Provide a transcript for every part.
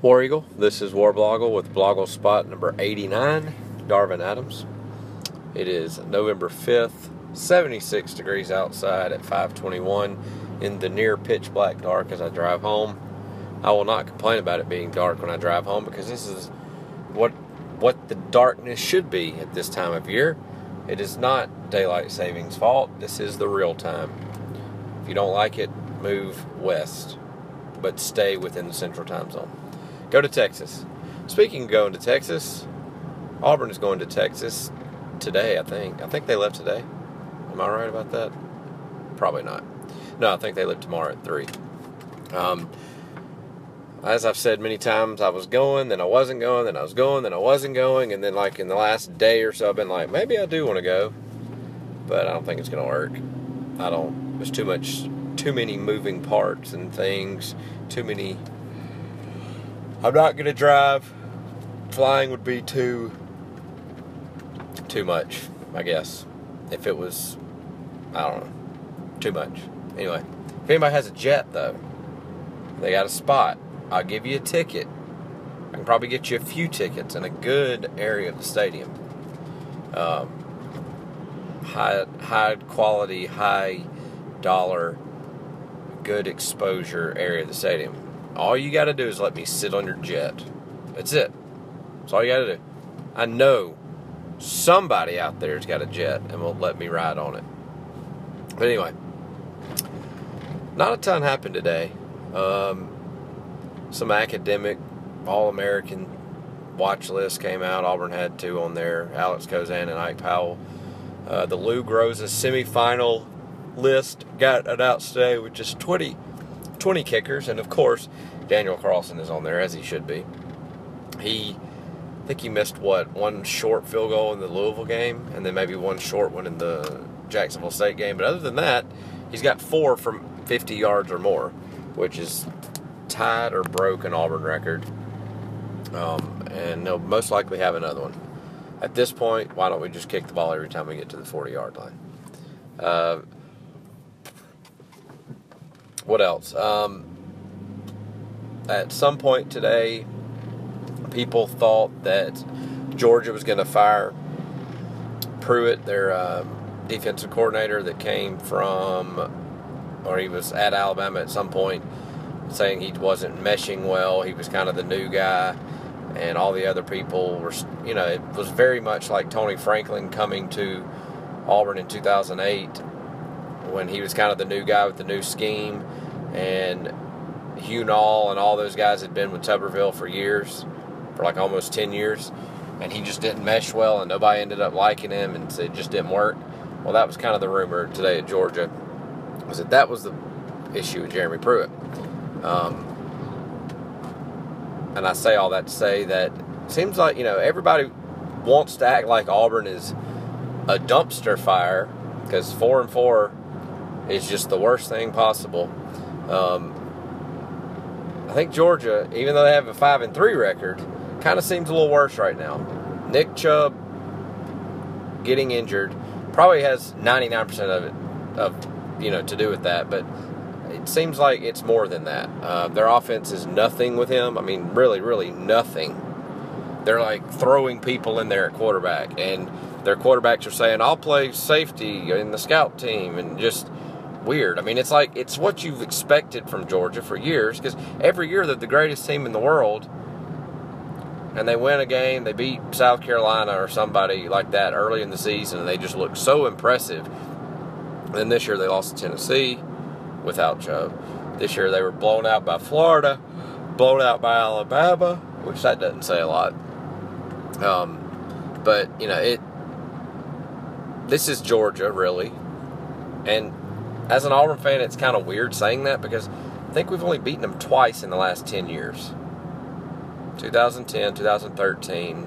War Eagle. This is Warblogle with Blogle spot number 89, Darvin Adams. It is November 5th, 76 degrees outside at 521 in the near pitch black dark as I drive home. I will not complain about it being dark when I drive home because this is what what the darkness should be at this time of year. It is not daylight savings fault. This is the real time. If you don't like it, move west, but stay within the central time zone. Go to Texas. Speaking of going to Texas, Auburn is going to Texas today, I think. I think they left today. Am I right about that? Probably not. No, I think they left tomorrow at 3. Um, as I've said many times, I was going, then I wasn't going, then I was going, then I wasn't going, and then like in the last day or so, I've been like, maybe I do want to go, but I don't think it's going to work. I don't. There's too much, too many moving parts and things, too many I'm not gonna drive. Flying would be too too much, I guess. If it was I don't know. Too much. Anyway. If anybody has a jet though, they got a spot. I'll give you a ticket. I can probably get you a few tickets in a good area of the stadium. Um, high high quality, high dollar, good exposure area of the stadium all you got to do is let me sit on your jet. That's it. That's all you got to do. I know somebody out there's got a jet and will let me ride on it. But anyway, not a ton happened today. Um, some academic All American watch list came out. Auburn had two on there Alex Kozan and Ike Powell. Uh, the Lou Groza semifinal list got announced today with just 20 20 kickers, and of course, Daniel Carlson is on there as he should be. He, I think he missed what one short field goal in the Louisville game, and then maybe one short one in the Jacksonville State game. But other than that, he's got four from 50 yards or more, which is tied or broke an Auburn record. Um, and they'll most likely have another one. At this point, why don't we just kick the ball every time we get to the 40 yard line? Uh, what else? Um, at some point today, people thought that Georgia was going to fire Pruitt, their um, defensive coordinator that came from, or he was at Alabama at some point, saying he wasn't meshing well. He was kind of the new guy, and all the other people were, you know, it was very much like Tony Franklin coming to Auburn in 2008 when he was kind of the new guy with the new scheme and Hugh Nall and all those guys had been with Tuberville for years, for like almost 10 years, and he just didn't mesh well, and nobody ended up liking him, and it just didn't work. Well, that was kind of the rumor today at Georgia, was that that was the issue with Jeremy Pruitt. Um, and I say all that to say that seems like, you know, everybody wants to act like Auburn is a dumpster fire because four and four is just the worst thing possible. Um, I think Georgia, even though they have a five and three record, kind of seems a little worse right now. Nick Chubb getting injured probably has 99% of it of you know to do with that, but it seems like it's more than that. Uh, their offense is nothing with him. I mean, really, really nothing. They're like throwing people in there at quarterback, and their quarterbacks are saying, "I'll play safety in the scout team," and just weird. I mean, it's like it's what you've expected from Georgia for years because every year they're the greatest team in the world, and they win a game. They beat South Carolina or somebody like that early in the season, and they just look so impressive. And then this year they lost to Tennessee without Joe. This year they were blown out by Florida, blown out by Alabama, which that doesn't say a lot. Um, but you know it. This is Georgia, really, and as an Auburn fan, it's kind of weird saying that because I think we've only beaten them twice in the last 10 years 2010, 2013,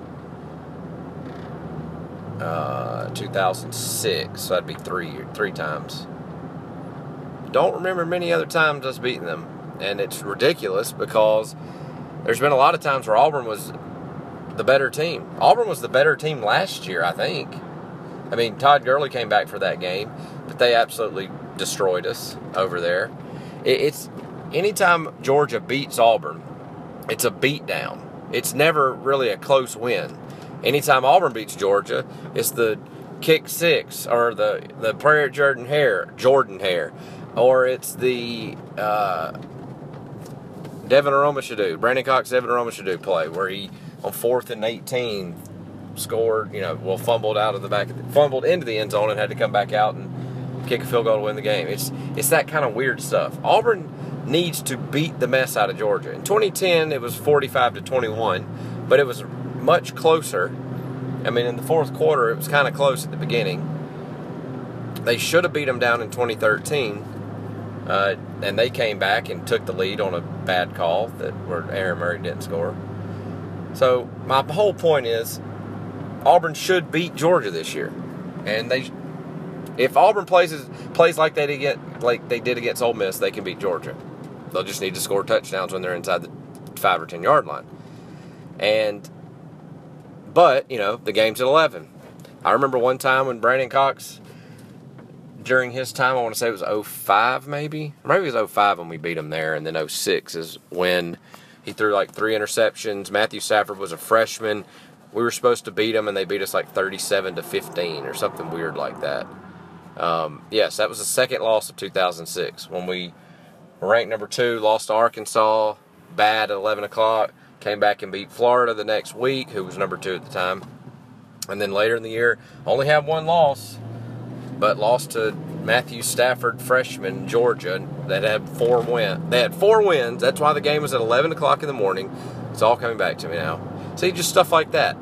uh, 2006. So that'd be three, three times. Don't remember many other times us beating them. And it's ridiculous because there's been a lot of times where Auburn was the better team. Auburn was the better team last year, I think. I mean, Todd Gurley came back for that game, but they absolutely destroyed us over there. It's anytime Georgia beats Auburn, it's a beatdown. It's never really a close win. Anytime Auburn beats Georgia, it's the kick six or the the prayer Jordan Hare, Jordan Hare, or it's the uh, Devin Aromashodu, Brandon Cox, Devin Aromashodu play where he on fourth and eighteen scored, you know, well fumbled out of the back, the, fumbled into the end zone and had to come back out and kick a field goal to win the game. It's it's that kind of weird stuff. Auburn needs to beat the mess out of Georgia. In 2010, it was 45 to 21, but it was much closer. I mean, in the fourth quarter, it was kind of close at the beginning. They should have beat them down in 2013, uh, and they came back and took the lead on a bad call that where Aaron Murray didn't score. So my whole point is, Auburn should beat Georgia this year, and they if Auburn plays plays like they did like they did against Ole Miss, they can beat Georgia. They'll just need to score touchdowns when they're inside the five or ten yard line. And but you know the game's at eleven. I remember one time when Brandon Cox, during his time, I want to say it was 05 maybe, maybe it was 05 when we beat him there, and then 06 is when he threw like three interceptions. Matthew Stafford was a freshman. We were supposed to beat him, and they beat us like 37 to 15 or something weird like that. Um, yes, that was the second loss of 2006 when we ranked number two, lost to Arkansas, bad at 11 o'clock, came back and beat Florida the next week, who was number two at the time. And then later in the year, only had one loss, but lost to Matthew Stafford, freshman Georgia, that had four wins. They had four wins. That's why the game was at 11 o'clock in the morning. It's all coming back to me now. See, just stuff like that.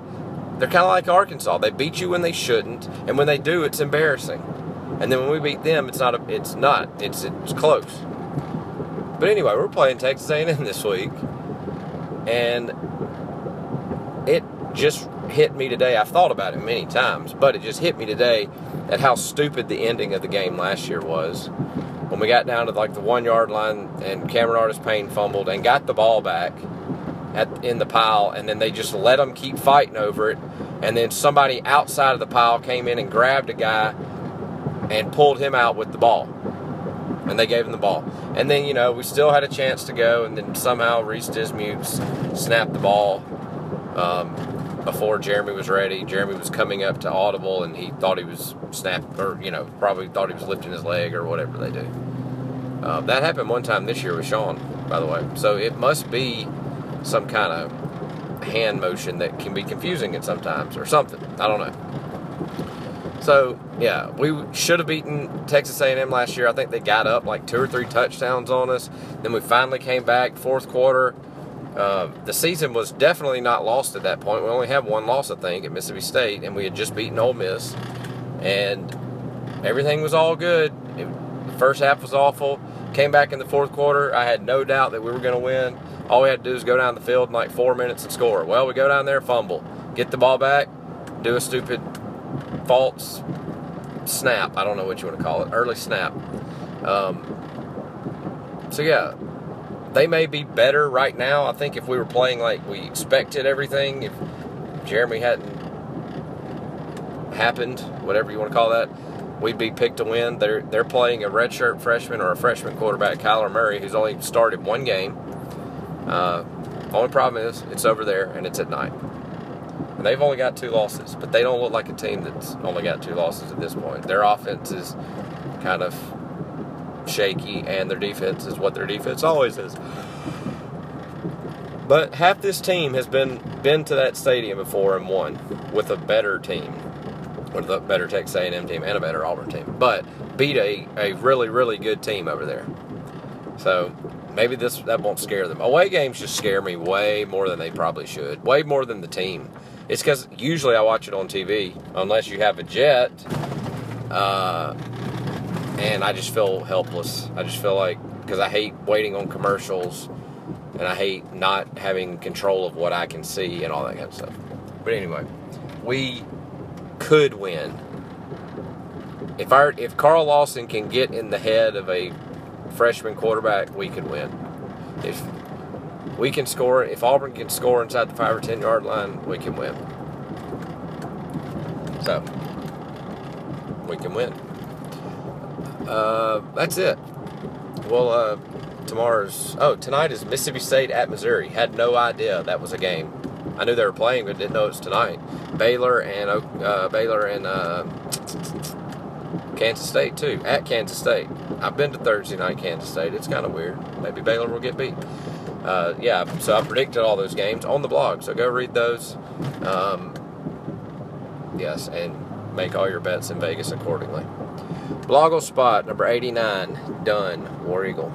They're kind of like Arkansas. They beat you when they shouldn't, and when they do, it's embarrassing. And then when we beat them, it's not. A, it's not. It's it's close. But anyway, we're playing Texas A&M this week, and it just hit me today. I've thought about it many times, but it just hit me today at how stupid the ending of the game last year was. When we got down to like the one yard line and Cameron Artis-Payne fumbled and got the ball back at in the pile, and then they just let them keep fighting over it. And then somebody outside of the pile came in and grabbed a guy and pulled him out with the ball. And they gave him the ball. And then, you know, we still had a chance to go, and then somehow Reese Dismukes snapped the ball um, before Jeremy was ready. Jeremy was coming up to audible, and he thought he was snapped, or, you know, probably thought he was lifting his leg or whatever they do. Uh, that happened one time this year with Sean, by the way. So it must be some kind of hand motion that can be confusing at sometimes or something. I don't know. So yeah, we should have beaten Texas A&M last year. I think they got up like two or three touchdowns on us. Then we finally came back fourth quarter. Uh, the season was definitely not lost at that point. We only had one loss, I think, at Mississippi State, and we had just beaten Ole Miss, and everything was all good. It, the first half was awful. Came back in the fourth quarter. I had no doubt that we were going to win. All we had to do is go down the field in like four minutes and score. Well, we go down there, fumble, get the ball back, do a stupid false snap. I don't know what you want to call it. Early snap. Um, so yeah, they may be better right now. I think if we were playing like we expected everything, if Jeremy hadn't happened, whatever you want to call that, we'd be picked to win. They're they're playing a redshirt freshman or a freshman quarterback, Kyler Murray, who's only started one game. Uh, only problem is it's over there and it's at night. And they've only got two losses, but they don't look like a team that's only got two losses at this point. Their offense is kind of shaky, and their defense is what their defense always is. But half this team has been been to that stadium before and won with a better team, with a better Texas A&M team and a better Auburn team. But beat a, a really really good team over there. So maybe this that won't scare them. Away games just scare me way more than they probably should. Way more than the team. It's because usually I watch it on TV, unless you have a jet, uh, and I just feel helpless. I just feel like because I hate waiting on commercials, and I hate not having control of what I can see and all that kind of stuff. But anyway, we could win if our if Carl Lawson can get in the head of a freshman quarterback, we could win. If we can score. If Auburn can score inside the five or ten yard line, we can win. So we can win. Uh, that's it. We'll uh, tomorrow's. Oh, tonight is Mississippi State at Missouri. Had no idea that was a game. I knew they were playing, but didn't know it was tonight. Baylor and uh, Baylor and uh, Kansas State too. At Kansas State. I've been to Thursday night Kansas State. It's kind of weird. Maybe Baylor will get beat. Uh, yeah, so I predicted all those games on the blog. So go read those. Um, yes, and make all your bets in Vegas accordingly. Blogle spot number 89, done. War Eagle.